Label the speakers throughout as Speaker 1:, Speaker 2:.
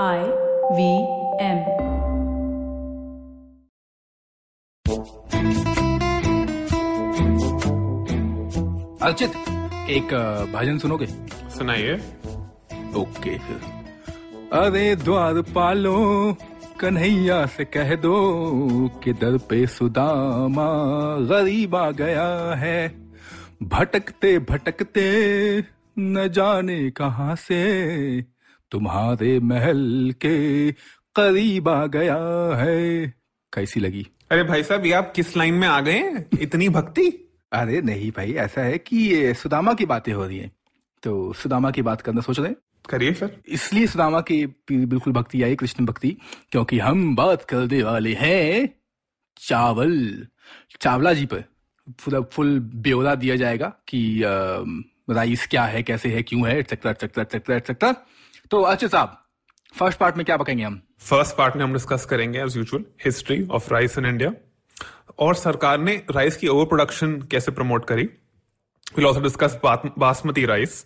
Speaker 1: I we am
Speaker 2: Archit एक भजन सुनोगे?
Speaker 3: सुनाइए।
Speaker 2: ओके फिर। अरे द्वार पालो कन्हैया से कह दो कि दर पे सुदामा गरीब आ गया है। भटकते भटकते न जाने कहाँ से तुम्हारे महल के करीब आ गया है। कैसी लगी?
Speaker 3: अरे भाई साहब ये आप किस लाइन में आ गए इतनी भक्ति?
Speaker 2: अरे नहीं भाई ऐसा है कि ये सुदामा की बातें हो रही हैं। तो सुदामा की बात करना सोच रहे हैं?
Speaker 3: करिए फिर।
Speaker 2: इसलिए सुदामा की बिल्कुल भक्ति आई कृष्ण भक्ति क्योंकि हम बात करने वाले हैं चावल। चावला जी पर पूरा फुल ब्यौरा दिया जाएगा कि अम, राइस क्या है कैसे है क्यों है एक्सेट्रा एक्सेट्रा एक्सेट्रा एक्सेट्रा तो अच्छे साहब फ़र्स्ट पार्ट में क्या पकाएँगे हम?
Speaker 3: फ़र्स्ट पार्ट में हम डिस्कस करेंगे as usual history of rice in India और सरकार ने राइस की ओवर प्रोडक्शन कैसे प्रमोट करी? Will also discuss basmati rice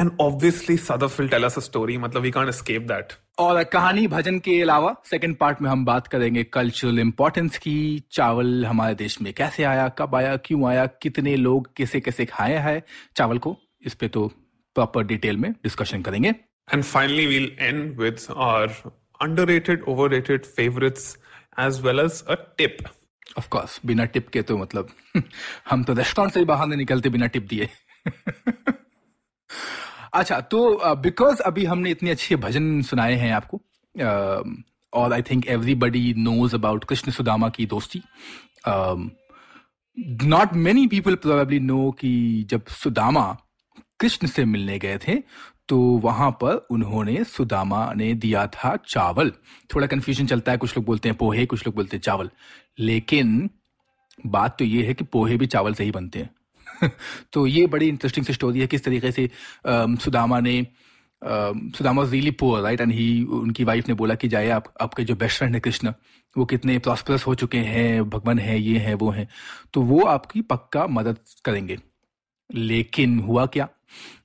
Speaker 3: and obviously Sadaf will tell us a story मतलब वी कांट एस्केप दैट
Speaker 2: और कहानी भजन के अलावा सेकंड पार्ट में हम बात करेंगे कल्चरल इंपॉर्टेंस की चावल हमारे देश में कैसे आया कब आया क्यों आया कितने लोग कैसे कैसे खाए हैं? चावल को इस पे तो प्रॉपर डिटेल में डिस्कशन करेंगे।
Speaker 3: And finally, we'll end with our underrated, overrated favorites as well as a tip.
Speaker 2: Of course बिना टिप के तो मतलब हम तो रेस्टोरेंट से बाहर नहीं निकलते बिना टिप दिए अच्छा तो बिकॉज़ अभी हमने इतनी अच्छी भजन सुनाए हैं आपको और I think everybody knows about Krishna Sudama की दोस्ती not many people probably know कि जब सुदामा कृष्ण से मिलने गए थे तो वहाँ पर उन्होंने सुदामा ने दिया था चावल। थोड़ा कंफ्यूजन चलता है कुछ लोग बोलते हैं पोहे कुछ लोग बोलते हैं चावल। लेकिन बात तो ये है कि पोहे भी चावल से ही बनते हैं। तो ये बड़ी इंटरेस्टिंग सी स्टोरी है किस तरीके से अम, सुदामा ने Sudama really poor right and he उनकी वाइफ ने बोला कि जाए आप आपके जो बेस्ट फ्रेंड है कृष्ण वो कितने प्रॉस्परस हो चुके हैं भगवान है ये है वो है। तो वो आपकी पक्का मदद करेंगे। लेकिन हुआ क्या?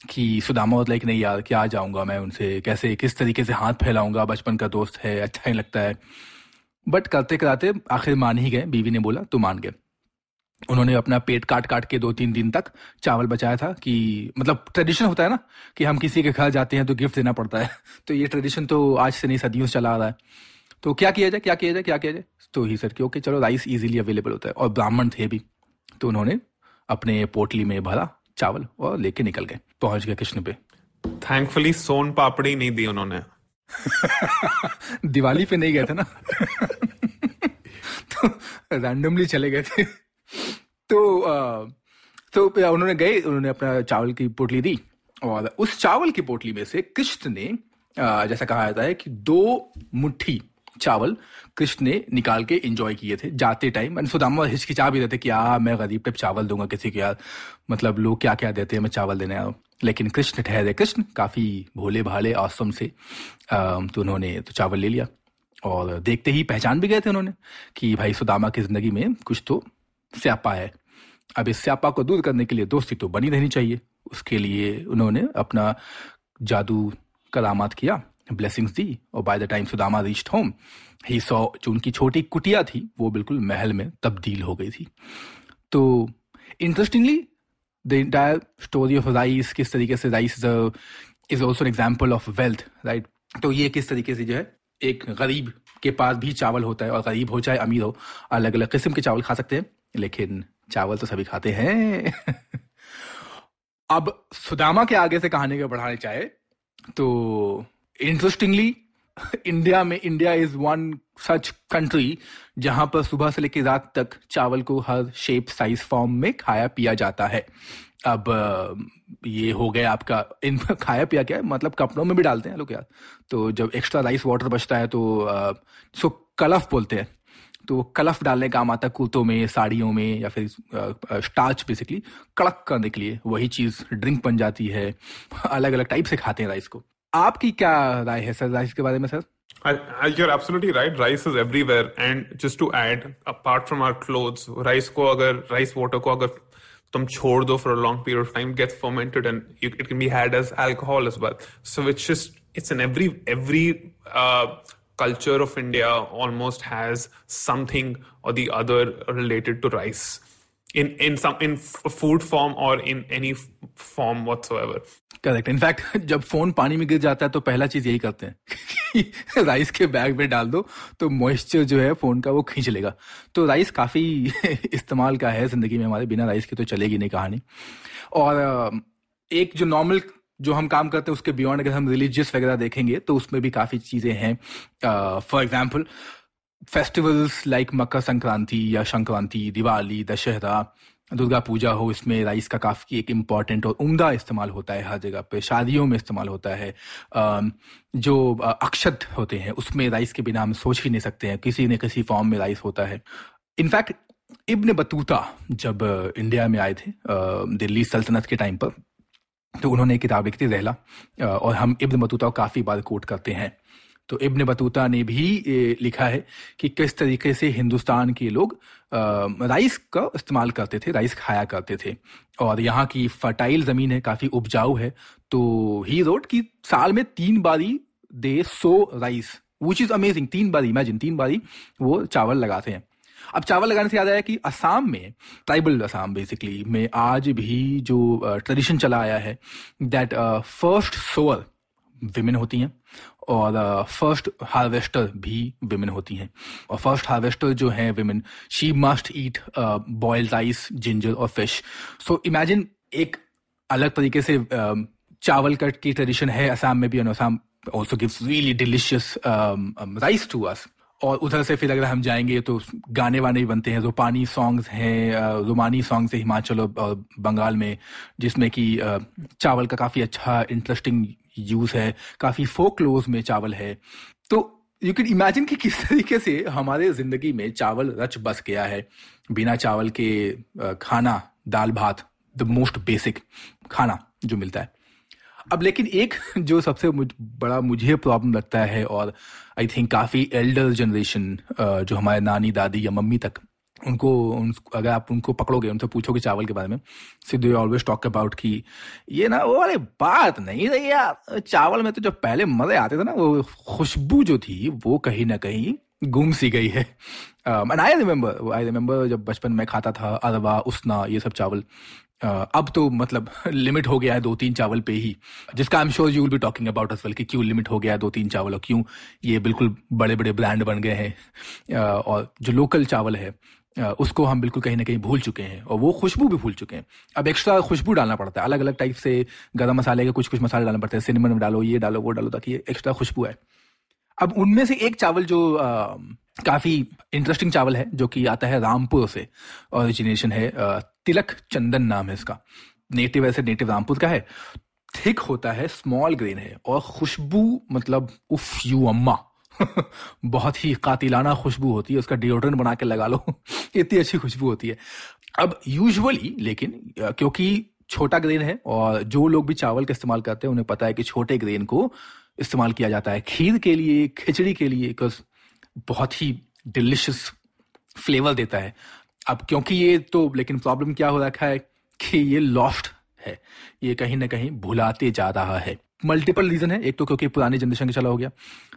Speaker 2: कि सुदामा was लाइक, नहीं यार, क्या जाऊँगा मैं उनसे? कैसे, किस तरीके से हाथ फैलाऊँगा? बचपन का दोस्त है अच्छा ही लगता है। बट करते कराते आखिर मान ही गए, बीवी ने बोला तो मान गए उन्होंने अपना पेट काट काट के दो तीन दिन तक चावल बचाया था कि मतलब ट्रेडिशन होता है ना, कि हम किसी के घर जाते हैं तो गिफ्ट देना पड़ता है। तो ये ट्रेडिशन तो आज से नहीं, सदियों से चला आ रहा है। तो क्या किया जाए, क्या किया जाए, क्या किया जाए? तो ही सर कि ओके चलो राइस इजीली अवेलेबल होता है। और ब्राह्मण थे भी। तो उन्होंने अपने पोटली में भरा चावल और लेके निकल गए पहुँच गए कृष्ण पे।
Speaker 3: थैंकफुली सोन पापड़ी नहीं दी उन्होंने।
Speaker 2: दिवाली पे नहीं गए थे ना? तो रैंडमली चले गए थे। तो अ, तो उन्होंने गए उन्होंने अपना चावल की पोटली दी और उस चावल की पोटली में से कृष्ण ने अ, जैसा कहा जाता है कि दो मुट्ठी चावल कृष्ण ने निकाल के एंजॉय किए थे, जाते टाइम एंड सुदामा हिचकिचा भी रहते कि आ मैं गरीब पे चावल दूँगा किसी को यार मतलब लोग क्या क्या देते हैं, मैं चावल देने आया। लेकिन कृष्ण ठहरे, कृष्ण काफ़ी भोले भाले आसम से तो उन्होंने तो चावल ले लिया। और देखते ही पहचान भी गए थे उन्होंने कि भाई सुदामा की ज़िंदगी में कुछ तो स्यापा है। अब इस स्यापा को दूर करने के लिए दोस्ती तो बनी रहनी चाहिए। उसके लिए उन्होंने अपना जादू करामात किया। ब्लेसिंग्स दी और by the time Sudama reached home he saw जो उनकी छोटी कुटिया थी, वो बिल्कुल महल में तब्दील हो गई थी। तो interestingly the entire story of rice किस तरीके से rice is also example of wealth right तो ये किस तरीके से जो है, एक गरीब के पास भी चावल होता है, और गरीब हो चाहे अमीर हो अलग अलग किस्म के चावल खा सकते हैं, लेकिन चावल तो सभी खाते हैं। अब सुदामा के आगे से कहानी को बढ़ाने चाहे तो इंटरेस्टिंगली इंडिया में India is one such country जहाँ पर सुबह से लेकर रात तक चावल को हर शेप साइज़ फॉर्म में खाया पिया जाता है। अब ये हो गया आपका, इन खाया पिया क्या है? मतलब कपड़ों में भी डालते हैं लोग यार। तो जब एक्स्ट्रा राइस वाटर बचता है तो सो कलफ बोलते हैं। तो कलफ डालने का काम आता है कुर्तों में, साड़ियों में या फिर स्टार्च बेसिकली कड़क करने के लिए। वही चीज़ ड्रिंक बन जाती है। अलग अलग टाइप से खाते हैं राइस को। आपकी क्या राय है सर राइस के बारे में sir
Speaker 3: I, I, you're absolutely right. Rice is everywhere. And just to add, apart from our clothes, rice को अगर rice water को अगर तुम छोड़ दो for a long period of time, gets fermented and you, it can be had as alcohol as well. So it's just it's in every every uh, culture of India almost has something or the other related to rice in in some in food form or in any form whatsoever
Speaker 2: Correct in fact जब phone पानी में गिर जाता है तो पहला चीज़ यही करते हैं राइस के बैग में डाल दो तो मॉइस्चर जो है फ़ोन का वो खींच लेगा। तो राइस काफ़ी इस्तेमाल का है ज़िंदगी में हमारे। बिना राइस के तो चलेगी नहीं कहानी। और एक जो नॉर्मल जो हम काम करते हैं, उसके बियॉन्ड अगर हम रिलीजियस वगैरह देखेंगे तो उसमें भी काफ़ी चीज़ें हैं। For example festivals like Makar Sankranti या संक्रांति, दिवाली, दशहरा दुर्गा पूजा हो, इसमें राइस का काफ़ी एक इंपॉर्टेंट और उम्दा इस्तेमाल होता है हर जगह पे, शादियों में इस्तेमाल होता है। जो अक्षत होते हैं, उसमें राइस के बिना हम सोच ही नहीं सकते हैं, किसी न किसी फॉर्म में राइस होता है। इनफैक्ट इब्न बतूता जब इंडिया में आए थे दिल्ली सल्तनत के टाइम पर तो उन्होंने किताब लिखी थी, रहला। और हम इब्न बतूता काफ़ी बार कोट करते हैं। तो इब्न बतूता ने भी लिखा है कि किस तरीके से हिंदुस्तान के लोग राइस का इस्तेमाल करते थे, राइस खाया करते थे। और यहाँ की फर्टाइल ज़मीन है, काफ़ी उपजाऊ है। तो ही रोड की साल में तीन बारी they sow rice which is amazing तीन बारी इमेजिन तीन बारी वो चावल लगाते हैं। अब चावल लगाने से याद आया कि असम में ट्राइबल असम बेसिकली में आज भी जो ट्रेडिशन चला आया है दैट फ़र्स्ट सोअर विमेन होती हैं। और फ़र्स्ट हार्वेस्टर भी विमेन होती हैं। और फ़र्स्ट हार्वेस्टर जो हैं women she must eat boil rice ginger और फ़िश सो इमेजिन एक अलग तरीके से uh, चावल कट की ट्रेडिशन है असम में भी Assam also gives really delicious rice to us और उधर से फिर अगर हम जाएँगे तो गाने वाने भी बनते हैं, रूपानी सॉन्ग्स हैं रोमानी सॉन्ग्स है हिमाचल और बंगाल में, जिसमें कि चावल का काफ़ी अच्छा इंटरेस्टिंग यूज़ है, काफ़ी फोक लोज में चावल है। तो यू कैन इमेजिन कि किस तरीके से हमारे ज़िंदगी में चावल रच बस गया है। बिना चावल के खाना दाल भात द मोस्ट बेसिक खाना जो मिलता है। अब लेकिन एक जो सबसे मुझ, बड़ा मुझे प्रॉब्लम लगता है और आई थिंक काफ़ी एल्डर जनरेशन जो हमारे नानी दादी या मम्मी तक उनको उन, अगर आप उनको पकड़ोगे उनसे पूछोगे चावल के बारे में so they always talk about कि ये ना वो वाली बात नहीं रही यार। चावल में तो जो पहले मज़े आते थे ना वो खुशबू जो थी वो कहीं ना कहीं गुम सी गई है। आई रिमेम्बर आई रिमेम्बर जब बचपन में खाता था अरवा उसना ये सब चावल। अब तो मतलब लिमिट हो गया है दो तीन चावल पे ही। जिसका I am sure you will be talking about as well कि क्यों लिमिट हो गया है दो तीन चावल और क्यों ये बिल्कुल बड़े बड़े ब्रांड बन गए हैं। और जो लोकल चावल है उसको हम बिल्कुल कहीं ना कहीं भूल चुके हैं और वो खुशबू भी भूल चुके हैं। अब एक्स्ट्रा खुशबू डालना पड़ता है अलग अलग टाइप से गर्म मसाले के कुछ कुछ मसाले डालना पड़ते हैं सिनेमन डालो, ये डालो, वो डालो ताकि एक्स्ट्रा खुशबू है अब उनमें से एक चावल जो काफ़ी इंटरेस्टिंग चावल है, जो कि आता है रामपुर से। ओरिजिनेशन है तिलक चंदन नाम है इसका। नेटिव ऐसे नेटिव रामपुर का है। थिक होता है स्मॉल ग्रेन है, और खुशबू मतलब उफ, यू अम्मा। बहुत ही कातिलाना खुशबू होती है, उसका डिओड्रेंट बना के लगा लो। इतनी अच्छी खुशबू होती है। अब यूजुअली लेकिन क्योंकि छोटा ग्रेन है, और जो लोग भी चावल का इस्तेमाल करते हैं, उन्हें पता है कि छोटे ग्रेन को इस्तेमाल किया जाता है। खीर के लिए, खिचड़ी के लिए बहुत ही डिलिशियस फ्लेवर देता है। अब क्योंकि ये तो लेकिन प्रॉब्लम क्या हो रखा है कि ये लॉस्ट है। ये कहीं ना कहीं भुलाते जा रहा है। मल्टीपल रीजन है। एक तो क्योंकि पुरानी जनरेशन के चला हो गया।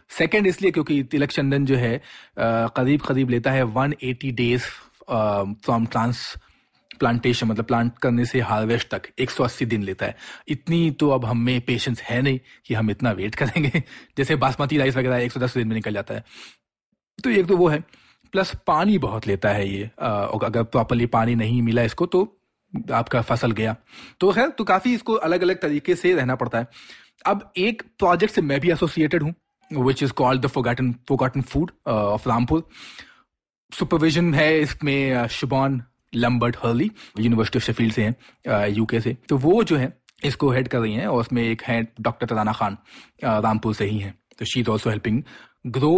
Speaker 2: सेकंड इसलिए क्योंकि तिलक चंदन जो है करीब करीब लेता है 180 डेज़ फ्रॉम ट्रांस प्लांटेशन मतलब प्लांट करने से हार्वेस्ट तक। 180 दिन लेता है। इतनी तो अब हमें पेशेंस है नहीं कि हम इतना वेट करेंगे। जैसे बासमती राइस वगैरह 110 दिन में निकल जाता है। तो एक तो वो है। प्लस पानी बहुत लेता है ये। अगर प्रॉपरली पानी नहीं मिला इसको तो आपका फ़सल गया। तो खैर तो काफ़ी इसको अलग अलग तरीके से रहना पड़ता है। अब एक प्रोजेक्ट से मैं भी एसोसिएटेड हूँ which is called the forgotten forgotten food of Rampur supervision है इसमें Siobhan Lambert Hurley university of Sheffield से हैं यूके से। तो वो जो है, इसको हेड कर रही हैं और उसमें एक है डॉक्टर तराना खान रामपुर से ही हैं। तो she is also helping grow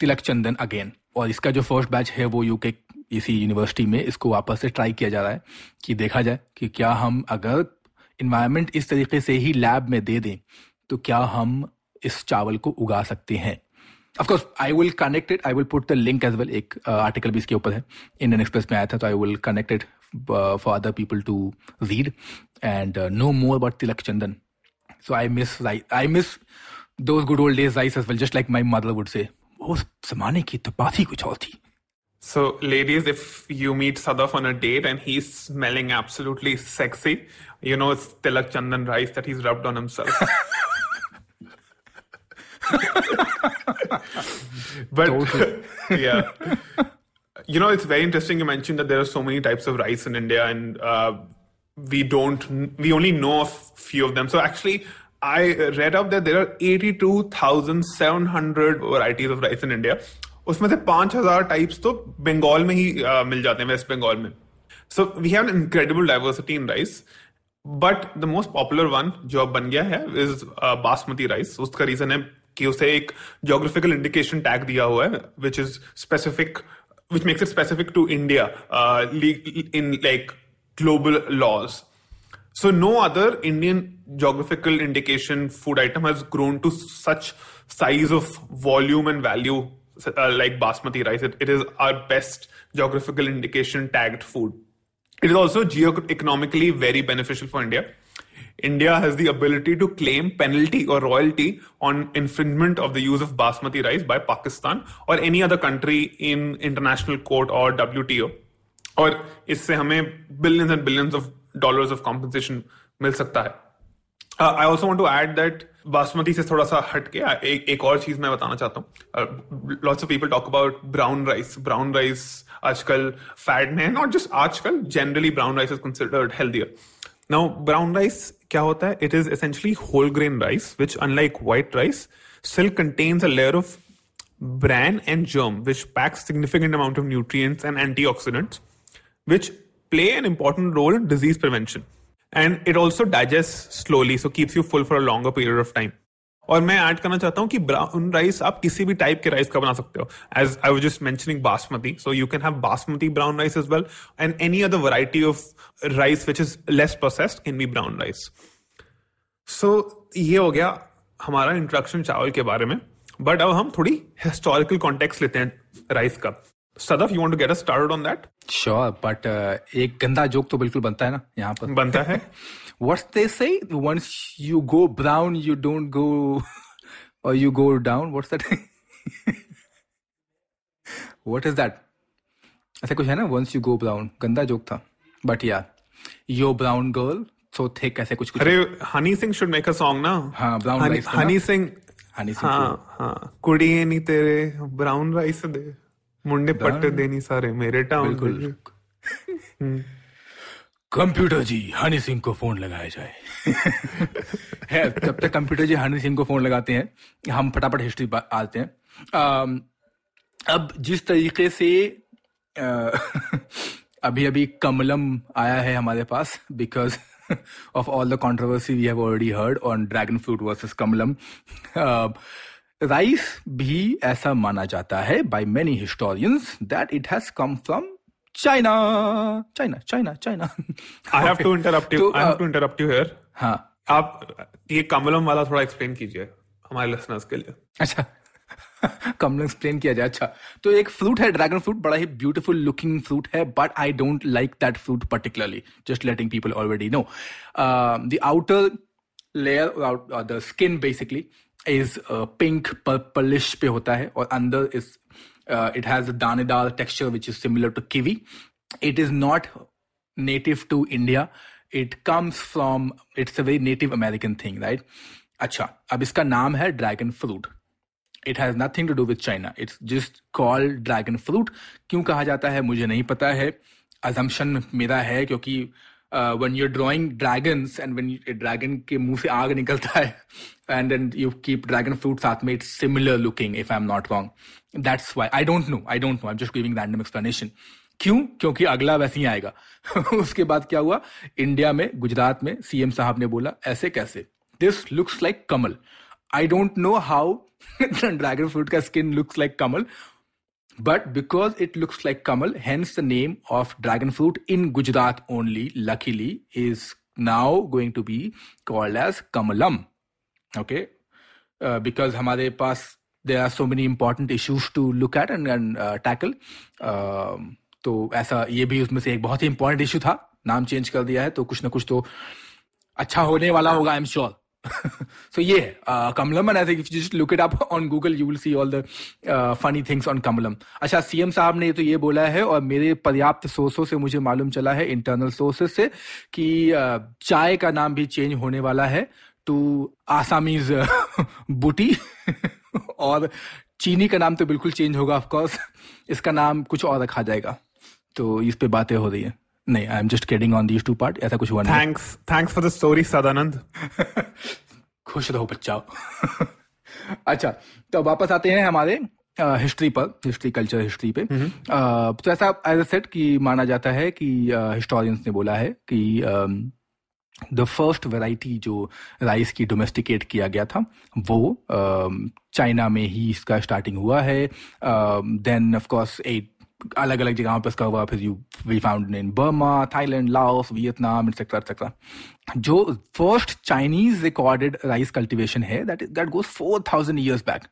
Speaker 2: Tilak Chandan again और इसका जो फ़र्स्ट बैच है वो यूके इसी यूनिवर्सिटी में इसको वापस से ट्राई किया जा रहा है कि देखा जाए कि क्या हम अगर इन्वायरमेंट इस तरीके से ही लैब में दे दें तो क्या हम इस चावल को उगा सकते हैं? Of course I will connect it I will put the link as well एक आर्टिकल uh, भी इसके ऊपर है। इंडियन एक्सप्रेस में आया था तो I will connect it for other people to read and know more about Tilak Chandan. So I miss I miss those good old days rice as well, just like my mother would say. उस जमाने की तो बात ही कुछ और थी.
Speaker 3: So, ladies, if you meet Sadaf on a date and he's smelling absolutely sexy, you know it's Tilak Chandan rice that he's rubbed on himself. but yeah, you know it's very interesting. You mentioned that there are so many types of rice in India, and uh, we don't, we only know of few of them. So actually, I read up that there are 82,700 varieties of rice in India. उसमें से 5000 types तो बंगाल में ही uh, मिल जाते हैं वेस्ट बंगाल में so we have an incredible diversity in rice but the most popular one जो अब बन गया है इज़ बासमती राइस उसका रीजन है कि उसे एक जोग्राफिकल इंडिकेशन टैग दिया हुआ है which is specific which makes it specific to India uh, in like global laws. So no other Indian geographical indication food item has grown to such size of volume and value uh, like basmati rice. It, it is our best geographical indication tagged food. It is also geo-economically very beneficial for India. India has the ability to claim penalty or royalty on infringement of the use of basmati rice by Pakistan or any other country in international court or WTO. और इससे हमें billions and billions of dollars of compensation मिल सकता है I also want to add that basmati से थोड़ा सा हट के एक, एक और चीज़ मैं बताना चाहता हूँ lots of people talk about brown rice brown rice आजकल फैड में है नॉट जस्ट आजकल generally brown rice is considered healthier now brown rice क्या होता है it is essentially whole grain rice which unlike white rice still contains a layer of bran and germ which packs significant amount of nutrients and antioxidants which play an important role in disease prevention. And it also digest slowly so keeps you full for a longer period of time और मैं add करना चाहता हूँ कि brown rice आप किसी भी type के राइस का बना सकते हो. As I was just mentioning basmati so you can have basmati brown rice as well and any other variety of rice which is less processed can be brown rice so ये हो गया हमारा introduction चावल के बारे में but अब हम थोड़ी हिस्टोरिकल कॉन्टेक्स्ट लेते हैं राइस का. Sadaf you want to get us started on that
Speaker 2: sure but एक गंदा जोक तो बिल्कुल बनता है ना यहाँ पर
Speaker 3: बनता है
Speaker 2: What's they say? Once you go brown, you don't go, or you go down. What's that? what is that? ऐसा कुछ है ना वंस यू गो ब्राउन गंदा जोक था बट या yo brown girl so thick ऐसे कुछ कुछ
Speaker 3: अरे Honey Singh should make a song ना
Speaker 2: हाँ, brown
Speaker 3: हनी- सिंह
Speaker 2: हनी सिंह
Speaker 3: हाँ हाँ कुड़िए नहीं तेरे ब्राउन राइस दे मुंडे पट्टे देनी सारे मेरे टाउन
Speaker 2: बिल्कुल। कंप्यूटर जी हनी सिंह को फ़ोन लगाया जाए। है जब तक कंप्यूटर जी हनी सिंह को फ़ोन लगाते हैं हम फटाफट हिस्ट्री आते हैं। अम, अब जिस तरीके से अ, अभी अभी कमलम आया है हमारे पास because of all the controversy we have already heard on dragon fruit versus Kamalam. Rice भी ऐसा माना जाता है by many historians that it has come from China China
Speaker 3: China China I have to
Speaker 2: interrupt
Speaker 3: you I
Speaker 2: have
Speaker 3: to interrupt you here
Speaker 2: हाँ.
Speaker 3: आप ये कमलम वाला थोड़ा एक्सप्लेन कीजिए हमारे लिसनर्स के लिए.
Speaker 2: अच्छा. कम एक्सप्लेन किया जाए. अच्छा. तो एक फ्रूट है ड्रैगन फ्रूट बड़ा ही ब्यूटीफुल लुकिंग फ्रूट है but I don't like that fruit particularly just letting people already know the outer layer the skin basically is pink purplish पे होता है और अंदर इज़ इट हैज़ दानेदार texture which is similar to kiwi it is not native to India. It comes from, it's a very Native American thing, right? अच्छा अब इसका नाम है dragon fruit it has nothing to do with China it's just called dragon fruit क्यों कहा जाता है? मुझे नहीं पता है. अजम्पशन मेरा है क्योंकि when you're drawing dragons and when dragon के मुँह से आग निकलता है and then you keep dragon fruit साथ में similar looking if I am not wrong that's why I don't know I don't know I just giving random explanation क्यों? क्योंकि अगला वैसे ही आएगा। उसके बाद क्या हुआ? इंडिया में गुजरात में सीएम साहब ने बोला, ऐसे कैसे? This looks like kamal. I don't know how dragon fruit का skin looks like kamal but because it looks like kamal hence the name of dragon fruit in Gujarat only luckily is now going to be called as Kamalam okay because हमारे पास there are so many important issues to look at and and tackle तो ऐसा ये भी उसमें से एक बहुत ही इंपॉर्टेंट इशू था। नाम चेंज कर दिया है तो कुछ ना कुछ तो अच्छा होने वाला होगा I am sure so yeah, uh, Kamalam, and I think if you just look it up on Google, you will see all the uh, funny things on Kamalam. अच्छा सीएम साहब ने तो ये बोला है और मेरे पर्याप्त सोर्सों से मुझे मालूम चला है इंटरनल सोर्सेस से कि uh, चाय का नाम भी चेंज होने वाला है टू आसामीज बूटी और चीनी का नाम तो बिल्कुल चेंज होगा ऑफ़ कोर्स इसका नाम कुछ और रखा जाएगा। तो इस पे बातें हो रही है। नहीं I am just kidding on these two part ऐसा कुछ हुआ नहीं।
Speaker 3: Thanks, thanks for the story, Sadanand.
Speaker 2: खुश रहो बच्चाओ अच्छा तो वापस आते हैं हमारे हिस्ट्री पर हिस्ट्री कल्चर हिस्ट्री पे। अ, तो ऐसा एज ए सेट कि माना जाता है कि हिस्टोरियंस ने बोला है कि द फ़र्स्ट वैरायटी जो राइस की डोमेस्टिकेट किया गया था वो चाइना में ही इसका स्टार्टिंग हुआ है। देन ऑफ़ कोर्स एट अलग अलग जगहों पर इसका हुआ, फिर you we found in Burma Thailand Laos Vietnam etcetera etcetera जो first Chinese recorded rice cultivation है that that goes four thousand years back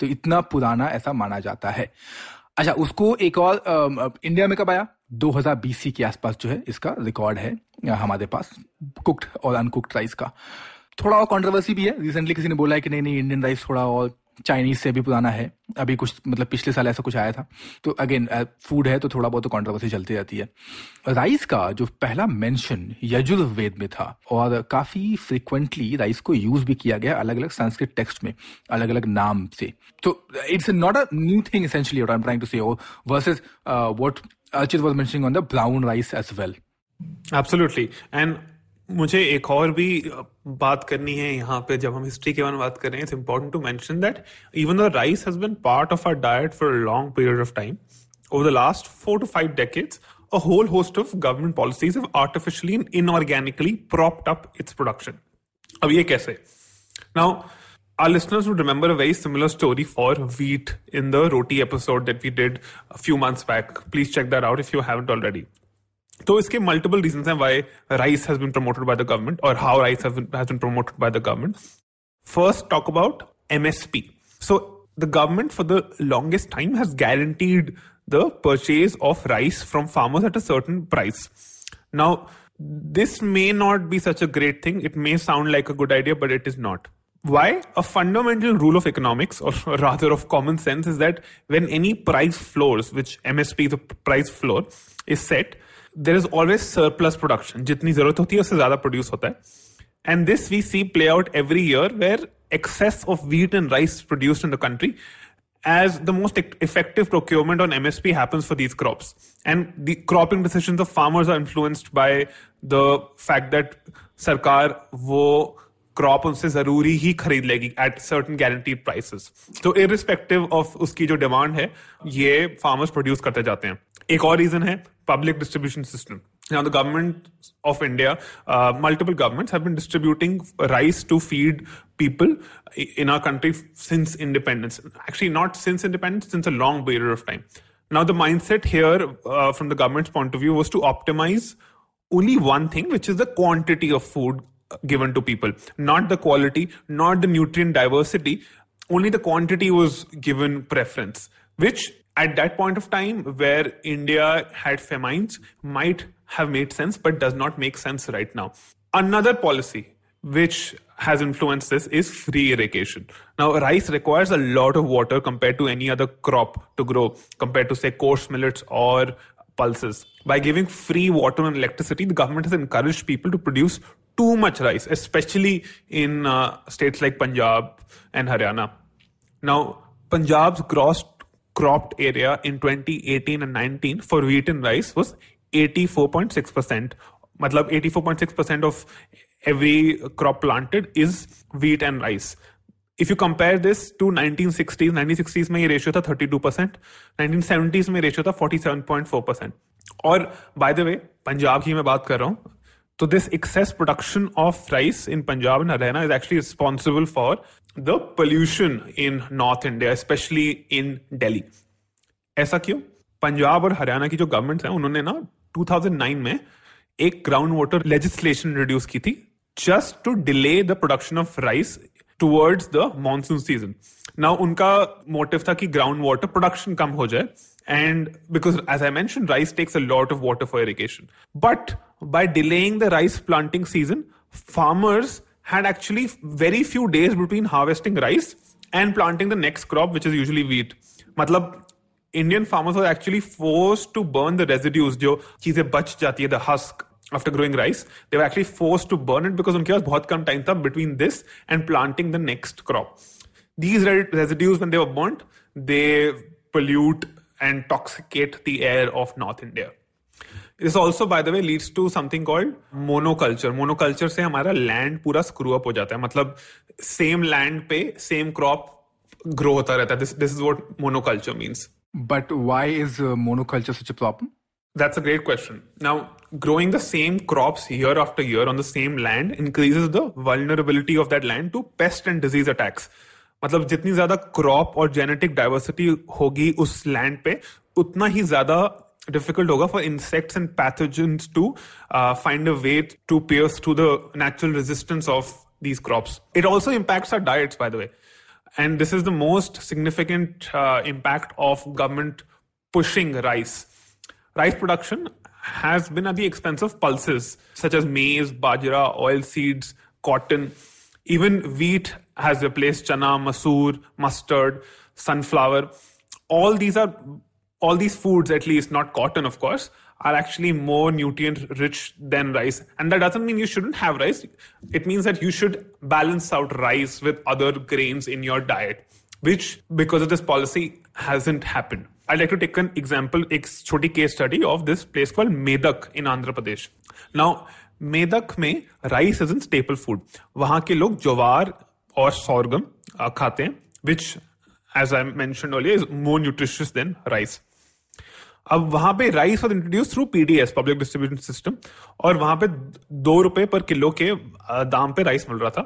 Speaker 2: तो इतना पुराना ऐसा माना जाता है। अच्छा उसको एक और इंडिया में कब आया? 2000 बीसी के आसपास जो है, इसका रिकॉर्ड है हमारे पास कुक्ड और अनकुक्ड राइस का। थोड़ा और कंट्रोवर्सी भी है। रिसेंटली किसी ने बोला है कि नहीं नहीं इंडियन राइस थोड़ा और चाइनीज़ से भी पुराना है। अभी कुछ मतलब पिछले साल ऐसा कुछ आया था। तो अगेन फ़ूड है तो थोड़ा बहुत कंट्रोवर्सी चलती रहती है। राइस का जो पहला मेंशन यजुर्वेद में था और काफ़ी फ्रिक्वेंटली राइस को यूज़ भी किया गया अलग अलग संस्कृत टेक्स्ट में अलग अलग नाम से। तो it's not a new thing i'm trying to say or versus uh, what Archit was mentioning on the brown rice
Speaker 3: Absolutely. And मुझे एक और भी बात करनी है यहाँ पे जब हम हिस्ट्री के बारे में बात कर रहे हैं to mention that even the rice has been part of our diet for long period of time over the last four to five decades a whole host of government policies have artificially inorganically propped up its production अब ये कैसे now Our listeners would remember a very similar story for wheat in the roti episode that we did a few months back. Please check that out if you haven't already. तो इसके multiple reason हैं why rice has been promoted by the government और how rice has been promoted by the government First, talk about MSP. So, the government for the longest time has guaranteed the purchase of rice from farmers at a certain price. Now, this may not be such a great thing. It may sound like a good idea, but it is not. Why? A fundamental rule of economics, or rather of common sense, is that when any price floors, which MSP, the price floor, is set, there is always surplus production. जितनी ज़रूरत होती है उससे ज़्यादा produce होता है and this we see play out every year where excess of wheat and rice produced in the country as the most e- effective procurement on MSP happens for these crops. And the cropping decisions of farmers are influenced by the fact that सरकार वो crop उनसे जरूरी ही खरीद लेगी at certain guaranteed prices तो irrespective of उसकी जो डिमांड है ये फार्मर्स प्रोड्यूस करते जाते हैं एक और रीजन है public distribution system. Now, the government of India, uh, multiple governments have been distributing rice to feed people in our country since independence. Actually, not since independence, since a long period of time. Now, the mindset here, uh, from the government's point of view, was to optimize only one thing, which is the quantity of food given to people, not the quality, not the nutrient diversity. Only the quantity was given preference, which at that point of time where India had famines might have made sense, but does not make sense right now. Another policy which has influenced this is free irrigation. Now, rice requires a lot of water compared to any other crop to grow, compared to, say, coarse millets or pulses. By giving free water and electricity, the government has encouraged people to produce too much rice, especially in uh, states like Punjab and Haryana. Now, Punjab's gross cropped area in 2018 and 19 for wheat and rice was 84.6%. Matlab 84.6% of every crop planted is wheat and rice. If you compare this to 1960s, 1960s में ये ratio था 32%, 1970s में ratio था 47.4%. और by the वे पंजाब की मैं बात कर रहा हूँ तो this excess production of rice in Punjab and Haryana is actually responsible for the pollution in north India specially in Delhi ऐसा क्यों? पंजाब और हरियाणा की जो गवर्नमेंट्स हैं, उन्होंने ना 2009 में एक ग्राउंड वाटर लेजिस्लेशन इंट्रोड्यूस की थी just to delay the production of rice towards the monsoon season ना उनका मोटिव था कि ग्राउंड वाटर प्रोडक्शन कम हो जाए। And because as i mentioned rice takes a lot of water for irrigation but by delaying the rice planting season farmers had actually very few days between harvesting rice and planting the next crop, which is usually wheat. मतलब Indian farmers were actually forced to burn the residues, जो चीज़ें बच जाती है, the husk after growing rice. They were actually forced to burn it because उनके पास बहुत कम time था between this and planting the next crop. These residues, when they were burnt, they pollute and toxicate the air of North India. This also, by the way, leads to something called monoculture. Monoculture से हमारा land पूरा screw up हो जाता है मतलब same land पे same crop grow होता रहता है. This this is what monoculture means.
Speaker 2: But why is uh, monoculture such a problem?
Speaker 3: That's a great question. Now, growing the same crops year after year on the same land increases the vulnerability of that land to pest and disease attacks. मतलब जितनी ज्यादा crop और genetic diversity होगी उस land पे उतना ही ज्यादा difficult hoga for insects and pathogens to uh, find a way to pierce through the natural resistance of these crops. It also impacts our diets, by the way. And this is the most significant uh, impact of government pushing rice. Rice production has been at the expense of pulses such as maize, bajra, oil seeds, cotton. Even wheat has replaced chana, masoor, mustard, sunflower. All these are all these foods, at least not cotton, of course, are actually more nutrient rich than rice. And that doesn't mean you shouldn't have rice. It means that you should balance out rice with other grains in your diet, which, because of this policy, hasn't happened. I'd like to take an example, a case study of this place called Medak in Andhra Pradesh. Now, Medak में rice is in staple food वहाँ के लोग ज्वार और sorghum खाते हैं which as I is more nutritious than rice अब वहाँ पे rice was introduce through PDS public distribution system और वहाँ पे दो रुपए पर किलो के दाम पे राइस मिल रहा था।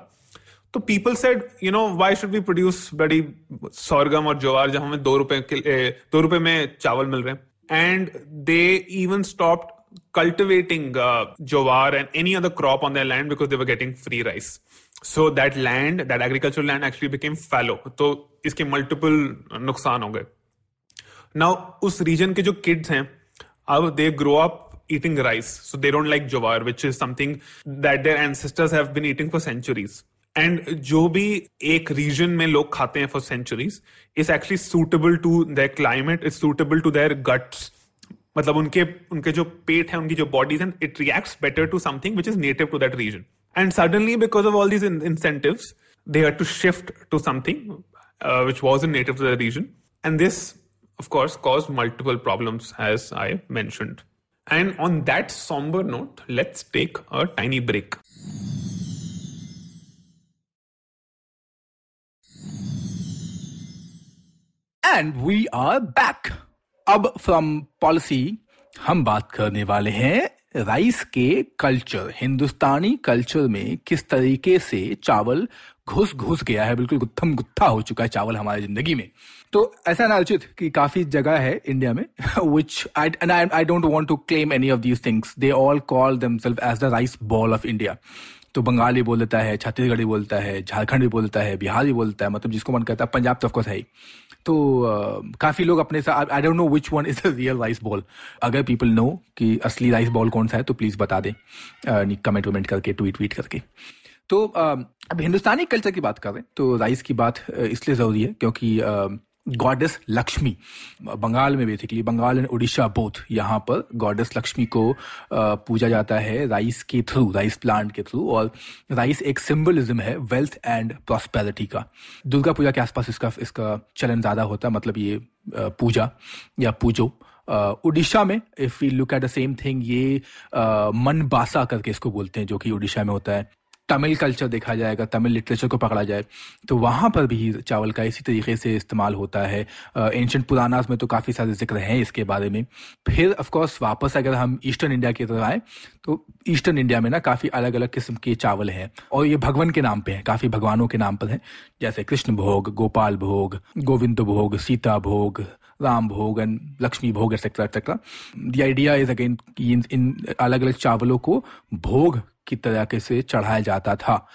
Speaker 3: तो people said you know why should be produce बड़ी सौरगम और ज्वार जब हमें दो रुपए दो रुपए में चावल मिल रहे हैं? And they even stop cultivating uh, jowar and any other crop on their land because they were getting free rice. So that land, that agricultural land actually became fallow. तो इसके multiple नुकसान हो गए नाउ उस reason के जो kids हैं अब they grow up eating rice so they don't like jowar which is something that their ancestors have been eating for centuries and जो भी एक रीजन में लोग खाते हैं for centuries is actually suitable to their climate is suitable to their guts मतलब उनके उनके जो पेट है उनकी जो बॉडीज हैं it reacts better to something which is native to that region and suddenly because of all these incentives they had to shift to something uh, which wasn't native to the region. And this of course, caused multiple problems, as I mentioned. And on that somber note, let's take a tiny break.
Speaker 2: And we are back. अब from policy हम बात करने वाले हैं rice के culture Hindustani culture में किस तरीके से चावल घुस घुस गया है। बिल्कुल गुत्थम गुत्था हो चुका है चावल हमारी ज़िंदगी में। तो ऐसा ना उचित कि काफ़ी जगह है इंडिया में which I I don't want to claim any of these things they all call themselves as the rice bowl of India तो बंगाली बोल देता है छत्तीसगढ़ी बोलता है झारखंड भी बोलता है बिहार भी बोलता है मतलब जिसको मन करता है पंजाब तो ऑफकोर्स है ही। तो काफ़ी लोग अपने साथ I don't know which one is the real rice bowl अगर पीपल नो कि असली राइस बॉल कौन सा है तो प्लीज़ बता दें। कमेंट वमेंट करके ट्वीट ट्वीट करके। तो अब हिंदुस्तानी कल्चर की बात करें तो राइस की बात इसलिए ज़रूरी है क्योंकि गॉडेस लक्ष्मी, बंगाल में basically Bengal and Orissa both यहाँ पर गॉडेस लक्ष्मी को पूजा जाता है राइस के थ्रू राइस प्लांट के थ्रू और राइस एक सिंबलिज्म है वेल्थ एंड प्रॉस्पेरिटी का। दुर्गा पूजा के आसपास इसका इसका चलन ज़्यादा होता है मतलब ये पूजा या पूजो। उड़ीसा में if you look at the same thing ये मन बासा करके इसको बोलते हैं, जो कि उड़ीसा में होता है। तमिल कल्चर देखा जाएगा, तमिल लिटरेचर को पकड़ा जाए तो वहाँ पर भी चावल का इसी तरीके से इस्तेमाल होता है। एंशंट पुरानास में तो काफ़ी सारे ज़िक्र हैं इसके बारे में। फिर ऑफकोर्स वापस अगर हम ईस्टर्न इंडिया की तरफ़ आए तो ईस्टर्न इंडिया में ना काफ़ी अलग अलग किस्म के चावल हैं, और ये भगवान के नाम पर हैं, काफ़ी भगवानों के नाम पर हैं, जैसे कृष्ण भोग, गोपाल भोग, गोविंद भोग, सीता भोग Ram bhog and Lakshmi bhog etcetera etcetera the idea is again in अलग अलग चावलों को भोग की तरह से चढ़ाया जाता था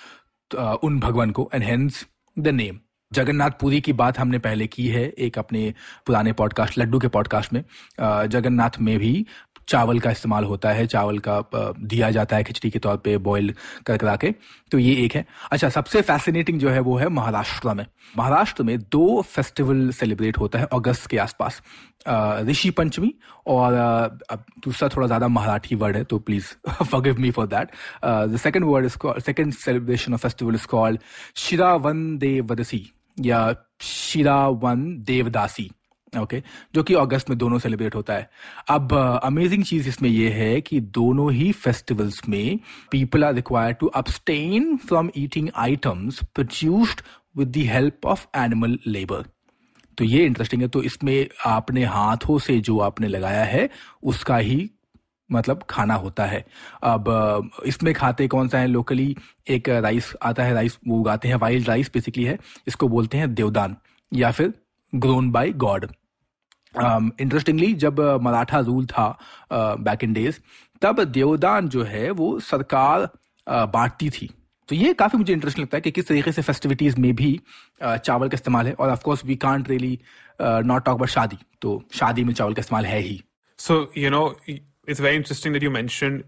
Speaker 2: उन भगवान को and hence the name Jagannath Puri की बात हमने पहले की है एक अपने पुराने पॉडकास्ट लड्डू के पॉडकास्ट में। जगन्नाथ में भी चावल का इस्तेमाल होता है, चावल का दिया जाता है खिचड़ी के तौर पे बॉईल कर, करा के। तो ये एक है। अच्छा सबसे फैसिनेटिंग जो है वो है महाराष्ट्र में। महाराष्ट्र में दो फेस्टिवल सेलिब्रेट होता है अगस्त के आसपास। ऋषि पंचमी और अब दूसरा थोड़ा ज़्यादा मराठी वर्ड है तो please forgive me for that the second word is second celebration of festival is called Shiravan Devdasi या शिरावन देवदासी ओके, जो कि अगस्त में दोनों सेलिब्रेट होता है। अब अमेजिंग चीज़ इसमें यह है कि दोनों ही फेस्टिवल्स में people are required to abstain from eating items produced with the help of animal labour तो ये इंटरेस्टिंग है तो इसमें आपने हाथों से जो आपने लगाया है, उसका ही मतलब खाना होता है। अब इसमें खाते कौन सा है? लोकली एक राइस आता है राइस वो उगाते हैं वाइल्ड राइस बेसिकली है। इसको बोलते हैं देवदान या फिर ग्रोन बाय गॉड इंटरेस्टिंगली जब मराठा रूल था बैक इन डेज़ तब देवदान जो है वो सरकार बांटती थी। तो ये काफ़ी मुझे इंटरेस्टिंग लगता है कि किस तरीके से फेस्टिविटीज में भी अ, चावल का इस्तेमाल है। और of course we can't really not talk about shaadi. तो शादी में चावल का इस्तेमाल है ही।
Speaker 3: So, you know, it's very interesting that you mentioned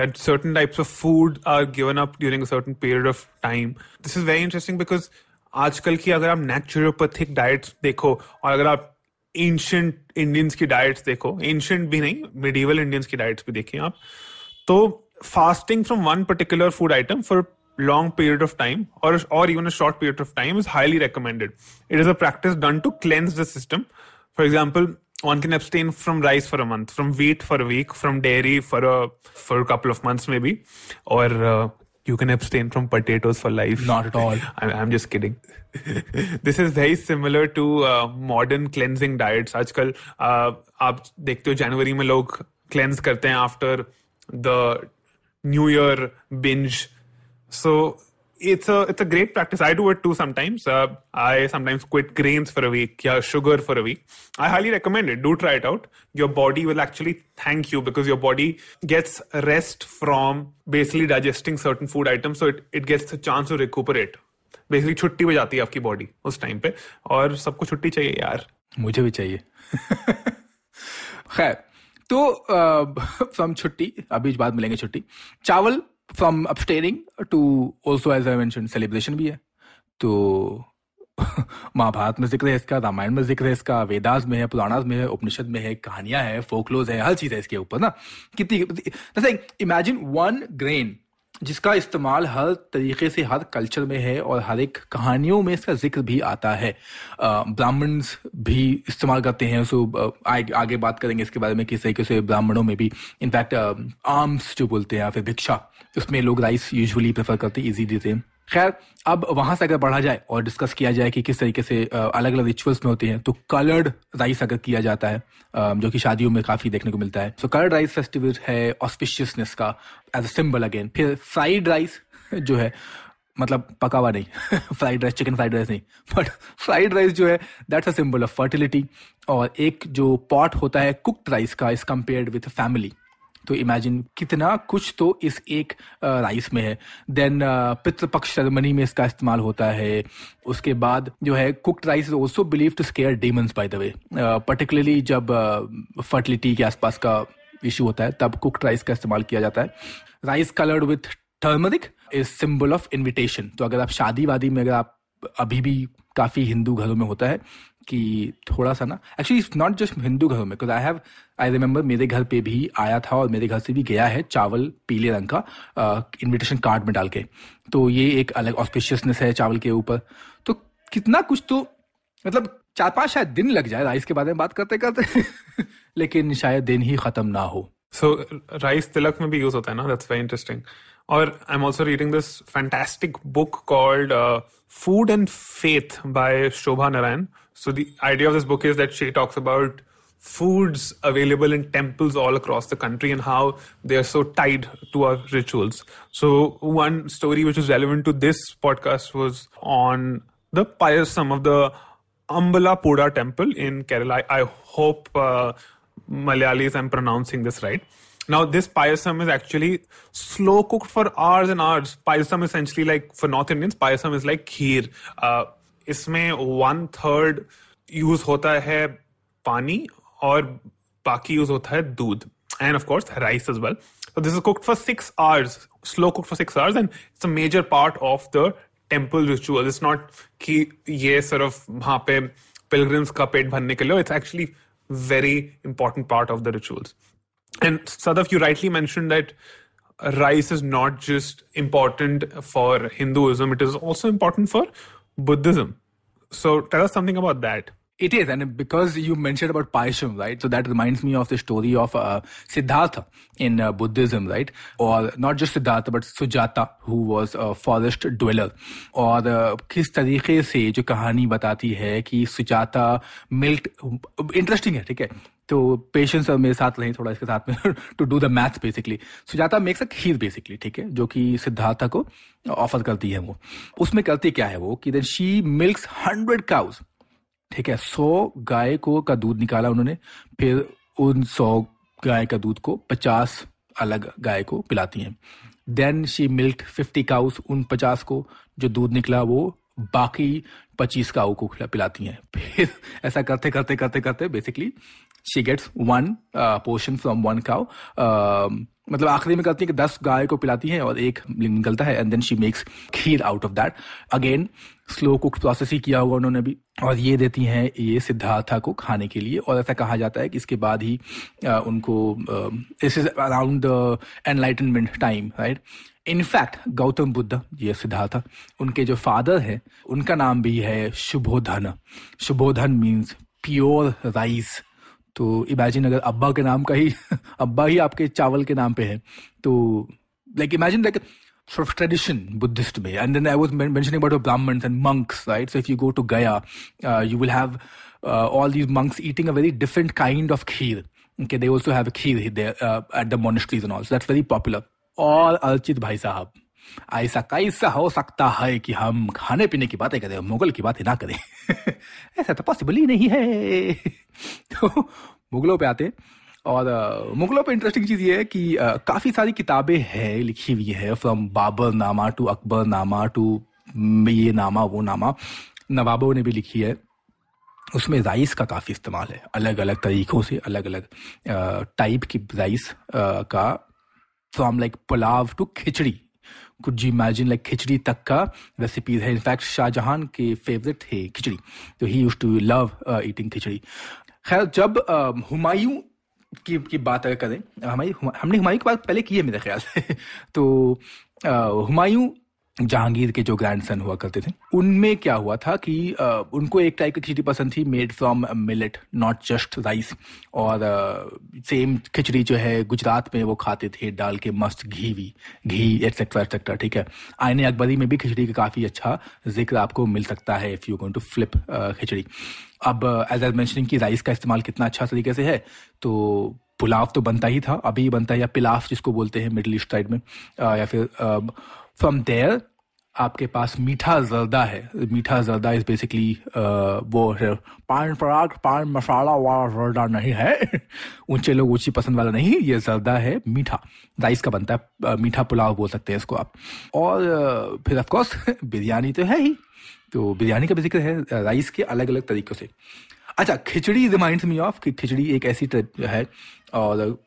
Speaker 3: that certain types of food are given up during a certain period of time. This is very interesting because आजकल की अगर आप नेचुरोपैथिक डाइट्स देखो और अगर आप एंशंट इंडियंस की diets देखो। एंशंट भी नहीं मिडिवल इंडियंस की डाइट्स भी देखें आप। तो fasting from one particular food item for long period of time और even a short period of time is highly recommended it is a practice done to cleanse the system for example one can abstain from rice for a month from wheat for a week from dairy for for couple of months में भी और you can abstain from potatoes for life
Speaker 2: Not at all.
Speaker 3: I'm, I'm just kidding. this is very similar to uh, modern cleansing diets. आजकल uh, आप देखते हो जनवरी में लोग cleanse करते हैं after the New Year binge. So it's a it's a great practice. I do it too sometimes. Uh, I sometimes quit grains for a week, yeah, sugar for a week. I highly recommend it. Do try it out. Your body will actually thank you because your body gets rest from basically digesting certain food items, so it, it gets a chance to recuperate. Basically छुट्टी पे जाती है आपकी body उस time पे और सबको छुट्टी चाहिए यार
Speaker 2: मुझे भी चाहिए खैर तो फ्रॉम छुट्टी अभी बाद मिलेंगे छुट्टी चावल from abstaining to also as I mention celebration भी है। तो महाभारत में ज़िक्र है इसका रामायण में ज़िक्र है इसका वेदास में है पुराणास में है उपनिषद में है कहानियाँ है फोकलोज है हर चीज़ है इसके ऊपर ना। कितनी जैसे इमेजिन वन ग्रेन जिसका इस्तेमाल हर तरीके से हर कल्चर में है और हर एक कहानियों में इसका ज़िक्र भी आता है। ब्राह्मण्स भी इस्तेमाल करते हैं सो आगे, आगे बात करेंगे इसके बारे में किस तरीके से ब्राह्मणों में भी। इनफैक्ट आर्म्स जो बोलते हैं या फिर भिक्षा। उसमें लोग राइस यूजुअली प्रेफर करते इजी देते हैं। खैर, अब वहाँ से अगर बढ़ा जाए और डिस्कस किया जाए कि किस तरीके से अलग अलग रिचुअल्स में होते हैं तो कलर्ड राइस अगर किया जाता है जो कि शादियों में काफ़ी देखने को मिलता है। सो कलर्ड राइस फेस्टिवल है ऑस्पिशियसनेस का एज अ सिंबल अगेन फिर फ्राइड राइस जो है मतलब पका हुआ नहीं fried rice chicken fried rice नहीं बट फ्राइड राइस जो है that's a symbol of fertility और एक जो पॉट होता है कुक्ड राइस का इज़ कंपेयर्ड विथ फैमिली तो इमेजिन कितना कुछ तो इस एक राइस में है। देन पितृपक्ष सेरेमनी में इसका इस्तेमाल होता है। उसके बाद जो है cooked rice is also believe to scare demons by the way particularly जब फर्टिलिटी के आसपास का इशू होता है, तब कुक्ड राइस का इस्तेमाल किया जाता है। Rice coloured with turmeric is symbol of invitation तो अगर आप शादी वादी में, अगर आप अभी भी काफ़ी हिंदू घरों में होता है कि थोड़ा सा ना actually it's not just Hindu घरों में आई हैव आई रिमेम्बर मेरे घर पे भी आया था और मेरे घर से भी गया है चावल पीले रंग का इनविटेशन कार्ड में डाल के। तो ये एक अलग ऑस्पिशियसनेस है चावल के ऊपर। तो कितना कुछ तो मतलब चार पाँच शायद दिन लग जाए राइस के बारे में बात करते करते लेकिन शायद दिन ही खत्म ना हो।
Speaker 3: सो राइस तिलक में भी यूज़ होता है ना? दैट्स वेरी इंटरेस्टिंग और I am also reading this fantastic book called food and faith by Shoba Narayan So the idea of this book is that she talks about foods available in temples all across the country and how they are so tied to our rituals. So one story which is relevant to this podcast was on the pious some of the Ambala Poda temple in Kerala. I hope uh, Malayalis I'm pronouncing this right. Now, this payasam is actually slow cooked for hours and hours. Payasam essentially like for North Indians, payasam is like kheer. Uh, इसमें one third use होता है पानी और बाकी use होता है दूध and of course rice is well this is cooked for six hours slow cook for six hours and it's a major part of the temple ritual it's not कि ये सिर्फ़ वहाँ पे पिलग्रिम्स का पेट भरने के लिए it's actually very important part of the rituals and as you rightly mention that rice is not just important for Hinduism it is also important for Buddhism. So tell us something about that.
Speaker 2: It is, and because you mentioned about Paisham, right? So that reminds me of the story of uh, Siddhartha in uh, Buddhism, right? Or not just Siddhartha, but Sujata, who was a forest dweller. और uh, किस तरीके से जो कहानी बताती है कि Sujata milk interesting है ठीक है तो पेशेंस मेरे साथ रहें थोड़ा इसके साथ में to do the maths basically Sujata makes a kheer basically ठीक है? जो कि सिद्धार्था को ऑफ़र करती है वो। उसमें करती क्या है वो? कि then she milks hundred cows ठीक है? सौ गाय को का दूध निकाला उन्होंने, फिर उन सौ गाय का दूध को पचास अलग गाय को पिलाती हैं। Then she milk fifty cows उन पचास को जो दूध निकला वो बाकी पच्चीस काउ को पिलाती हैं। फिर ऐसा करते करते करते करते basically she gets one portion from one cow मतलब आखिरी में करती है कि दस गाय को पिलाती है और एक निकलता है and then she makes kheer out of that again slow cook process ही किया होगा उन्होंने भी। और ये देती हैं ये सिद्धार्था को खाने के लिए। और ऐसा कहा जाता है कि इसके बाद ही आ, उनको this is around the enlightenment time right in fact Gautam Buddha ये सिद्धार्थ उनके जो फादर है उनका नाम भी है Shuddhodana. Shuddhodana means pure rice तो इमेजिन अगर अब्बा के नाम का ही अब्बा ही आपके चावल के नाम पे है तो like imagine like sort of tradition Buddhist way. And then I was men- mentioning about the Brahmins and monks, right? So if you go to Gaya, uh, you will have uh, all these monks eating a very different kind of kheer. Okay, they also have a kheer there uh, at the monasteries and all. So that's very popular. और अर्चित भाई साहब ऐसा कैसा हो सकता है कि हम खाने पीने की बातें करें मुगल की बातें ना करें? ऐसा तो पॉसिबल ही नहीं है। तो मुगलों पे आते और मुगलों पे इंटरेस्टिंग चीज़ ये है कि काफ़ी सारी किताबें हैं, लिखी हुई है फ्रॉम बाबर नामा टू अकबर नामा टू ये नामा, वो नामा, नवाबों ने भी लिखी है। उसमें राइस का काफ़ी इस्तेमाल है अलग अलग तरीक़ों से अलग अलग टाइप की राइस का from like pulao to khichdi. Could ji imagine like khichdi तक का रेसिपीज़ है इनफैक्ट शाहजहां के फेवरेट थे खिचड़ी तो he use to love eating khichdi खैर जब हुमायूं की की बात अगर करें हमारी हमने हुमायूं की बात पहले की है मेरे ख्याल से तो हुमायूं जहांगीर के जो ग्रैंड सन हुआ करते थे उनमें क्या हुआ था कि उनको एक टाइप की खिचड़ी पसंद थी made from millet not just rice और सेम खिचड़ी जो है गुजरात में वो खाते थे डाल के मस्त घी भी घी एटसेट्रा एटसेट्रा ठीक है? आयने अकबरी में भी खिचड़ी का काफ़ी अच्छा ज़िक्र आपको मिल सकता है if you going to flip khichdi. अब एज एज मैंशनिंग की राइस का इस्तेमाल कितना अच्छा तरीके से है तो पुलाव तो बनता ही था अभी बनता है या पिलाफ जिसको बोलते हैं मिडल ईस्ट साइड में आ, या फिर फ्रॉम देयर आपके पास मीठा जर्दा है। मीठा जर्दा इज़ बेसिकली वो है। पान पराग, पान मसाला वाला जर्दा नहीं है। ऊँचे लोग ऊँची पसंद वाला नहीं, ये जर्दा है मीठा। राइस का बनता है मीठा पुलाव बोल सकते हैं इसको आप। और फिर ऑफकोर्स बिरयानी तो है ही। तो बिरयानी का भी ज़िक्र है राइस के अलग अलग तरीकों से। अच्छा खिचड़ी रिमाइंड्स मी ऑफ़ कि खिचड़ी एक ऐसी है, और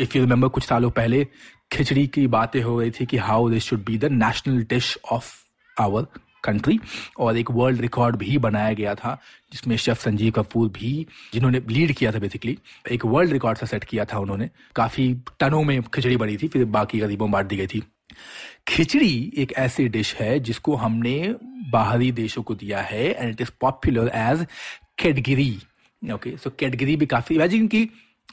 Speaker 2: इफ़ यू रिमेंबर कुछ सालों पहले खिचड़ी की बातें हो रही थी कि how this should be the national dish of our country और एक वर्ल्ड रिकॉर्ड भी बनाया गया था, जिसमें शेफ संजीव कपूर भी, जिन्होंने लीड किया था बेसिकली एक वर्ल्ड रिकॉर्ड सा सेट किया था उन्होंने। काफ़ी टनों में खिचड़ी बनी थी, फिर बाकी गरीबों बांट दी गई थी। खिचड़ी एक ऐसी डिश है जिसको हमने बाहरी देशों को दिया है and it is popular as kedgeree okay so kedgeree भी काफ़ी इमेजिन की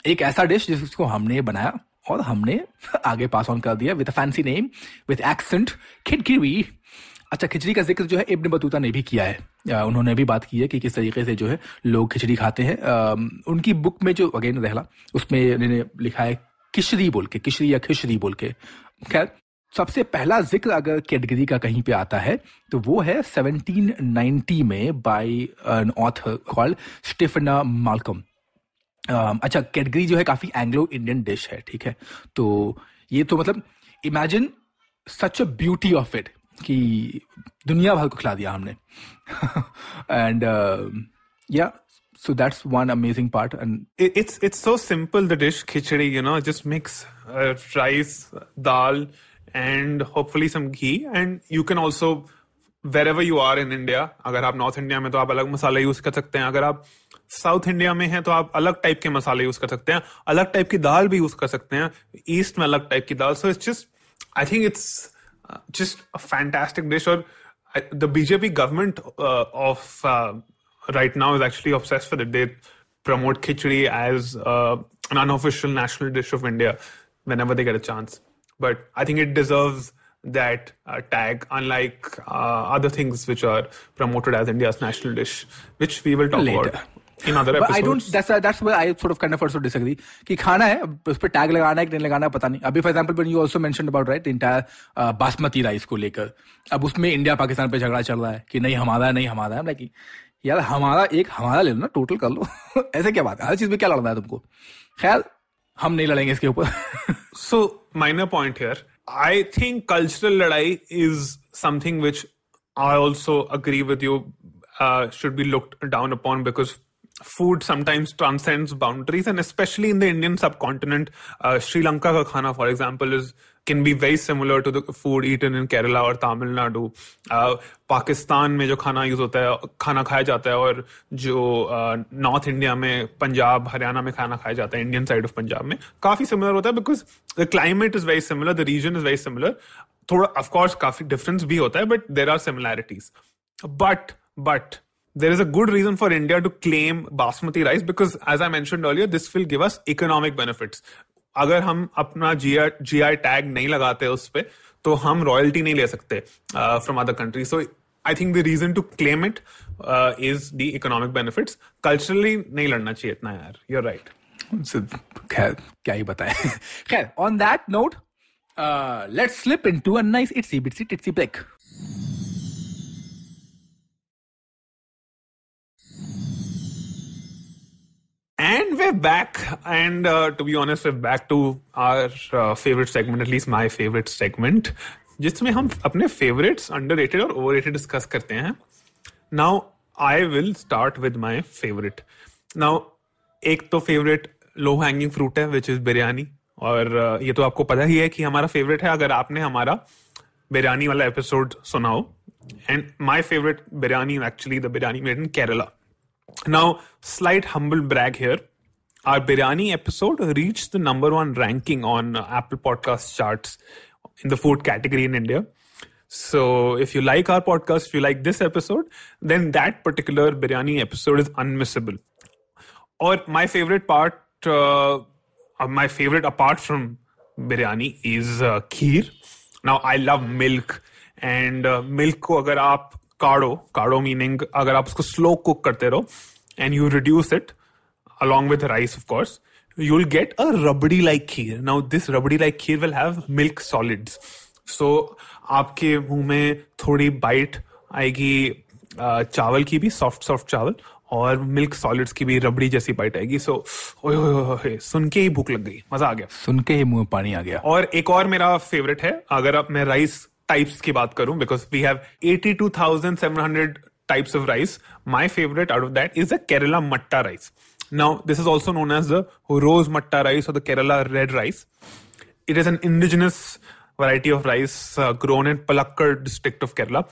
Speaker 2: एक ऐसा डिश जिसको हमने बनाया और हमने आगे पास ऑन कर दिया with fancy name with accent kedgeree अच्छा खिचड़ी का ज़िक्र जो है, इब्न बतूता ने भी किया है। उन्होंने भी बात की है कि किस तरीके से जो है, लोग खिचड़ी खाते हैं। उनकी बुक में जो अगेन रहला, उसमें इन्होंने लिखा है, किशरी बोल के, किशरी या खिशरी बोल के। खैर, सबसे पहला ज़िक्र अगर कैटेगरी का कहीं पे आता है तो वो है 1790 में by an author called Stephana Malcolm अच्छा कैटगरी जो है काफ़ी एंग्लो इंडियन डिश है, ठीक है? तो ये तो मतलब imagine such a beauty of it कि दुनिया भर को खिला दिया हमने। And yeah so that's one amazing part and
Speaker 3: it's it's so simple the dish khichdi you know just mix rice dal and hopefully some ghee and you can also where you are in India अगर आप North India में तो आप अलग मसाला use कर सकते हैं। अगर आप साउथ इंडिया में हैं तो आप अलग टाइप के मसाले यूज कर सकते हैं अलग टाइप की दाल भी यूज कर सकते हैं ईस्ट में अलग टाइप की दाल so it's just I think it's just a fantastic dish or uh, the bjp government uh, of uh, right now is actually obsessed with it they promote khichdi as uh, an unofficial national dish of india whenever they get a chance but i think it deserves that uh, tag unlike uh, other things which are promoted as india's national dish which we will talk
Speaker 2: Later.
Speaker 3: about
Speaker 2: tag है uh, basmati rice को लेकर। अब उसमें India Pakistan पे झगड़ा चल रहा है कि नहीं हमारा नहीं हमारा है। लेकिन यार हमारा एक हमारा ले लो ना टोटल कर लो। ऐसे क्या बात है? हर चीज़ में क्या लड़ना है तुमको? खैर हम नहीं लड़ेंगे इसके ऊपर।
Speaker 3: So minor point here I think cultural लड़ाई is something which I also agree with you should be look down upon because food sometimes transcend boundaries and specially in the Indian subcontinent Sri Lanka का खाना for example is can be very similar to the food eaten in Kerala और तमिलनाडु पाकिस्तान में जो खाना use होता है, खाना खाया जाता है, और जो नॉर्थ इंडिया में पंजाब हरियाणा में खाना खाया जाता है इंडियन साइड ऑफ़ पंजाब में, काफ़ी सिमिलर होता है because the climate is very similar the region is very similar थोड़ा ऑफकोर्स काफ़ी डिफरेंस भी होता है but there are similarities but but there is a good reason for India to claim basmati rice because, as I mentioned earlier, this will give us economic benefits. अगर हम अपना जी जी I tag नहीं लगाते उस पे तो हम रॉयल्टी नहीं ले सकते from other country so I think the reason to claim it is the economic benefits culturally नहीं लड़ना चाहिए इतना यार यूर राइट
Speaker 2: So, खैर क्या ही बताए खैर on that note let's slip into a nice itsy bitsy titsy break
Speaker 3: And we're back. And uh, to be honest, we're back to our uh, favorite segment, at least my favorite segment, जिसमें हम अपने favorites, underrated और overrated discuss करते हैं. Now, I will start with my favorite. Now, एक तो favorite low hanging fruit है, which is biryani. और uh, ये तो आपको पता ही है कि हमारा favorite है अगर आपने हमारा बिरयानी वाला episode सुना हो. And my favorite biryani is actually the biryani made in Kerala. Now, slight humble brag here. Our biryani episode reached the number one ranking on uh, Apple Podcast charts in the food category in India. So, if you like our podcast, if you like this episode, then that particular biryani episode is unmissable. Or my favorite part, uh, uh, my favorite apart from biryani is uh, kheer. Now, I love milk. And uh, milk को अगर आप काढ़ो काढ़ो meaning अगर आप उसको slow cook करते रहो and you reduce it along with rice, of course, you'll get a rubbery like kheer. Now, this rubbery like kheer will have milk solids. So, आपके मुँह में थोड़ी बाइट आएगी चावल की भी सॉफ्ट सॉफ्ट चावल और मिल्क सॉलिड्स की भी रबड़ी जैसी बाइट आएगी। सो ओए ओए ओए, ओए, सुन के ही भूख लग गई। मज़ा आ गया।
Speaker 2: सुन के ही मुँह में पानी आ गया।
Speaker 3: और एक और मेरा फेवरेट है अगर आप मैं राइस टाइप्स की बात करूँ because we have 82,700 types of rice my favourite out of that is the Kerala matta rice now this is also known as the rose matta rice और the Kerala red rice it is an indigenous variety of rice uh, grown in Palakkad district of Kerala.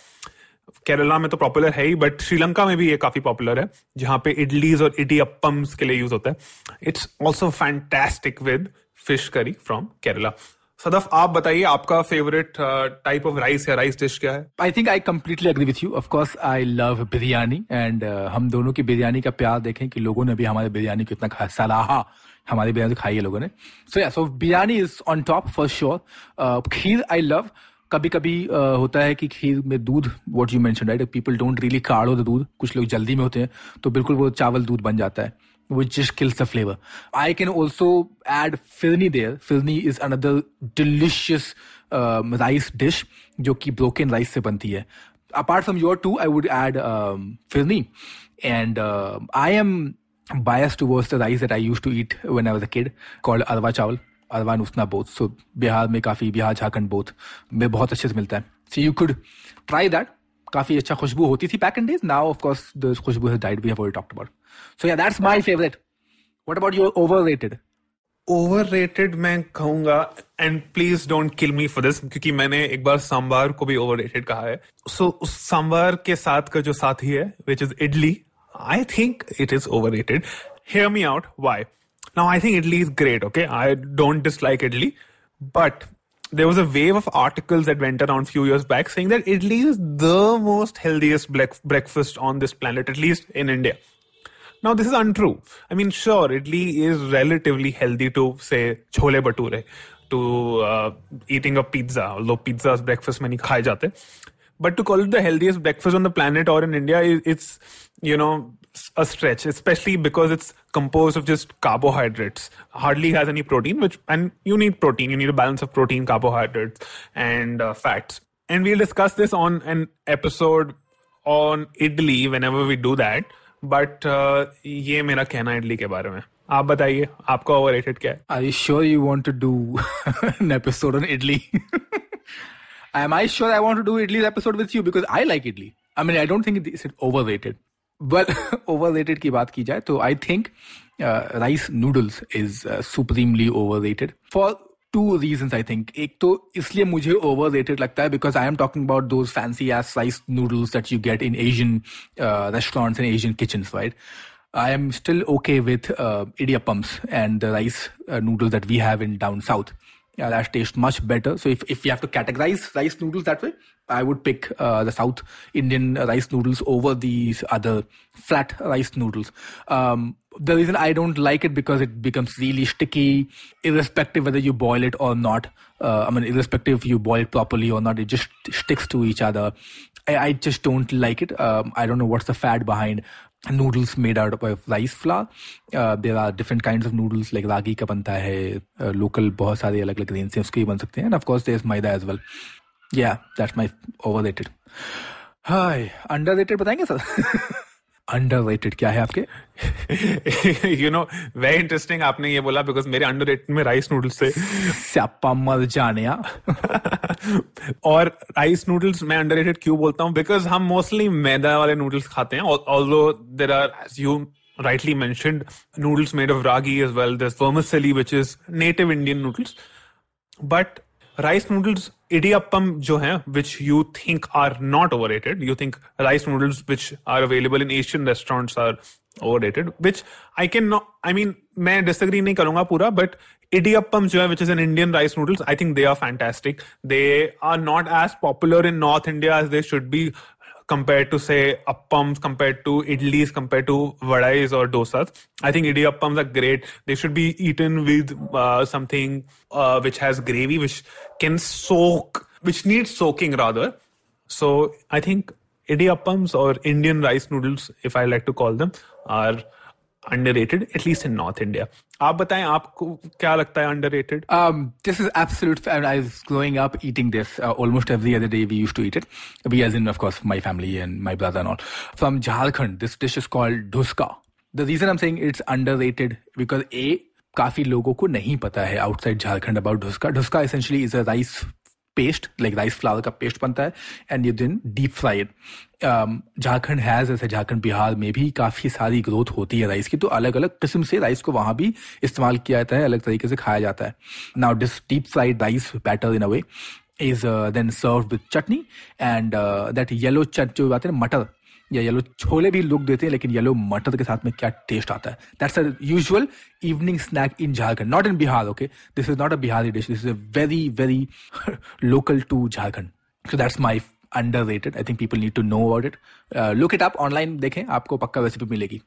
Speaker 3: Kerala में तो popular है ही but Sri Lanka में भी ये काफ़ी popular है जहाँ पे इडलीज और इडियप्पम्स के लिए यूज़ होता है it's also fantastic with fish curry from Kerala Sadaf आप बताइए आपका फेवरेट टाइप ऑफ़ राइस या राइस डिश क्या है?
Speaker 2: Think I completely agree with you. Of course, I love biryani uh, हम दोनों की बिरयानी का प्यार देखें कि लोगों ने भी हमारे बिरयानी को इतना खा सराहा हमारी बिरयानी खाई है लोगों ने। So yeah so biryani is on top for sure kheer I love कभी कभी uh, होता है कि खीर में दूध what you right people don't really काढ़ो the दूध। कुछ लोग जल्दी में होते हैं तो बिल्कुल वो चावल दूध बन जाता है। Which just kills the flavor. I can also add filni there. Filni is another delicious um, rice dish जो कि broken rice से है. Apart from your two, I would add um, filni. And uh, I am biased towards the rice that I used to eat when I was a kid called arwa chawal. अरवा उसना both so Bihar में काफ़ी Bihar Jharkhand both में बहुत अच्छे से मिलता है so you could try that काफ़ी अच्छा खुशबू होती थी back in days now of course the khushboo has died we have already talked about सो या that's my favourite what about your overrated
Speaker 3: overrated मैं कहूंगा and please don't kill me for this क्योंकि मैंने एक बार सांबार को भी ओवररेटेड कहा है सो so, उस सांबार के साथ का जो साथी है which is idli I think it is overrated hear me out why now i think italy is great okay i don't dislike italy but there was a wave of articles that went around a few years back saying that Italy is the most healthiest black breakfast on this planet, at least in India. Now, this is untrue. I mean, sure, Italy is relatively healthy to, say, chole bature, to uh, eating a pizza, although pizza's breakfast many khai jate. But to call it the healthiest breakfast on the planet or in India, it's, you know, a stretch, especially because it's composed of just carbohydrates. Hardly has any protein, which and you need protein. You need a balance of protein, carbohydrates, and uh, fats. And we'll discuss this on an episode on idli whenever we do that. But uh, ये मेरा कहना इडली के बारे में। आप बताइए आपका overrated क्या है?
Speaker 2: I sure you want to do episode on idli I am I sure I want to do episode with you because I like idli I mean I don't think it overrated but overrated की बात की जाए तो I think rice noodles is supremely overrated for two reasons I think. एक तो इसलिए मुझे overrated लगता है because I am talking about those fancy ass rice noodles that you get in Asian uh, restaurants and Asian kitchens, right? I am still okay with uh, idiyappams and the rice uh, noodles that we have in down south. Yeah, that taste much better. So if, if you have to categorize rice noodles that way, I would pick uh, the South Indian rice noodles over these other flat rice noodles. Um, the reason I don't like it because it becomes really sticky, irrespective whether you boil it or not. Uh, I mean, irrespective if you boil it properly or not, it just sticks to each other. I, I just don't like it. Um, I don't know what's the fad behind noodles made out of rice flour. Uh, there are different kinds of noodles like ragi का बनता है uh, local बहुत सारे अलग अलग grains हैं उसके भी बन सकते हैं and of course there's maida as well. Yeah, that's my overrated. Hi, underrated बताएंगे सर? अंडररेटेड क्या है आपके?
Speaker 3: यू नो वेरी इंटरेस्टिंग आपने ये बोला बिकॉज़ मेरे अंडररेटेड में राइस नूडल्स से
Speaker 2: सप्पा मर जाने हाँ।
Speaker 3: और राइस नूडल्स मैं अंडररेटेड क्यों बोलता हूँ? बिकॉज़ हम मोस्टली मैदा वाले नूडल्स खाते हैं although there are as you rightly मैं noodles made of ragi as well this which is native Indian noodles but rice noodles idiyappam jo which you think are not overrated you think rice noodles which are available in asian restaurants are overrated which i can i mean main disagree nahi karunga pura but idiyappam jo which is an indian rice noodles i think they are fantastic. They are not as popular in north india as they should be compared to say appams, compared to idlis, compared to vadais or dosas. I think idiyappams are great. They should be eaten with uh, something uh, which has gravy, which can soak, which needs soaking rather. So I think idiyappams or Indian rice noodles, if I like to call them, are underrated, at least in North India. आप बताएँ आपको क्या लगता है underrated?
Speaker 2: Um, this is absolute. I was growing up eating this uh, almost every other day. We used to eat it. We, as in, of course, my family and my brother and all. From Jharkhand, this dish is called dhuska. The reason I'm saying it's underrated because a काफ़ी लोगों को नहीं पता है outside Jharkhand about dhuska dhuska essentially is a rice paste like rice flour का paste बनता है and you then deep fried Jharkhand has ऐसे झारखंड, बिहार में भी काफ़ी सारी ग्रोथ होती है राइस की तो अलग अलग किस्म से राइस को वहाँ भी इस्तेमाल किया जाता है, अलग तरीके से खाया जाता है। Now this deep fried rice batter in a way is then serve with chutney and that yellow चट जो बात है मटर, या येलो छोले भी लुक देते हैं, लेकिन येलो मटर के साथ में क्या टेस्ट आता है? That's a usual evening snack in Jharkhand not in Bihar okay this is not a Bihari dish this is a very very local to Jharkhand. So that's my under I think people need to know about it look it आप online देखें आपको पक्का recipe मिलेगी.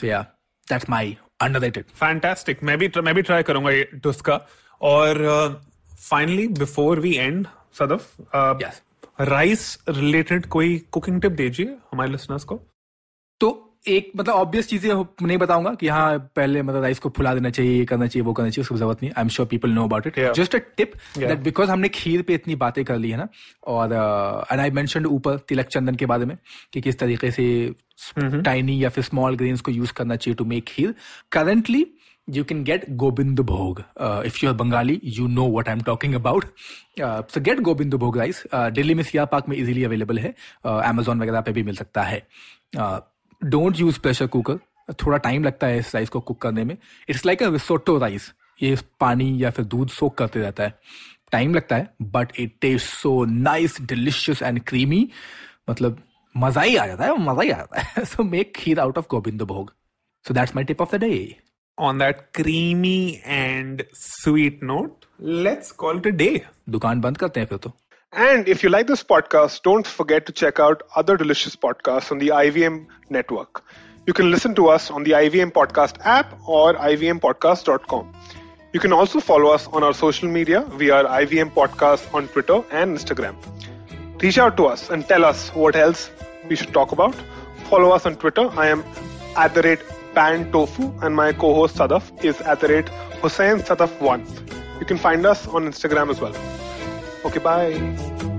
Speaker 2: So yeah that's my under
Speaker 3: Fantastic. मैं भी मैं भी try करूँगा ये टुस्का और finally before we end Sadaf
Speaker 2: Yes.
Speaker 3: Rice related कोई कुकिंग टिप दीजिए हमारे लिसनर्स को.
Speaker 2: एक मतलब ऑब्वियस चीज़ें हो- नहीं बताऊँगा कि हाँ पहले मतलब राइस को फुला देना चाहिए ये करना चाहिए वो करना चाहिए उसकी ज़रूरत नहीं। I am sure people know
Speaker 3: about
Speaker 2: it just a
Speaker 3: tip
Speaker 2: that because हमने खीर पे इतनी बातें कर ली है ना और एंड आई मेंशनड ऊपर तिलक चंदन के बारे में कि किस तरीके से टाइनी या फिर स्मॉल ग्रेन्स को यूज़ करना चाहिए to make kheer. Currently you can get Gobind Bhog. Uh, if you're Bengali, you know what I'm talking about. Uh, so get Gobind Bhog rice. Uh, Delhi में Siya park में easily available है। Amazon uh, वगैरह पे भी मिल सकता है। Don't use pressure cooker थोड़ा टाइम लगता है इस राइस को कुक करने में. It's like a risotto rice ये पानी या फिर दूध सोक करते रहता है. टाइम लगता है but it taste so nice delicious and creamy मतलब मज़ा ही आ जाता है मज़ा ही आ जाता है. So make kheer out of Gobind Bhog. So that's my tip of the day
Speaker 3: On that creamy and sweet note, let's call it a day.
Speaker 2: दुकान बंद करते हैं फिर तो.
Speaker 4: And if you like this podcast, don't forget to check out other delicious podcasts on the IVM network. You can listen to us on the IVM Podcast app or ivmpodcast.com. You can also follow us on our social media. We are IVM Podcast on Twitter and Instagram. Reach out to us and tell us what else we should talk about. Follow us on Twitter. I am at the rate Pan Tofu and my co-host Sadaf is at the rate Hussein Sadaf1. You can find us on Instagram as well. Okay, bye.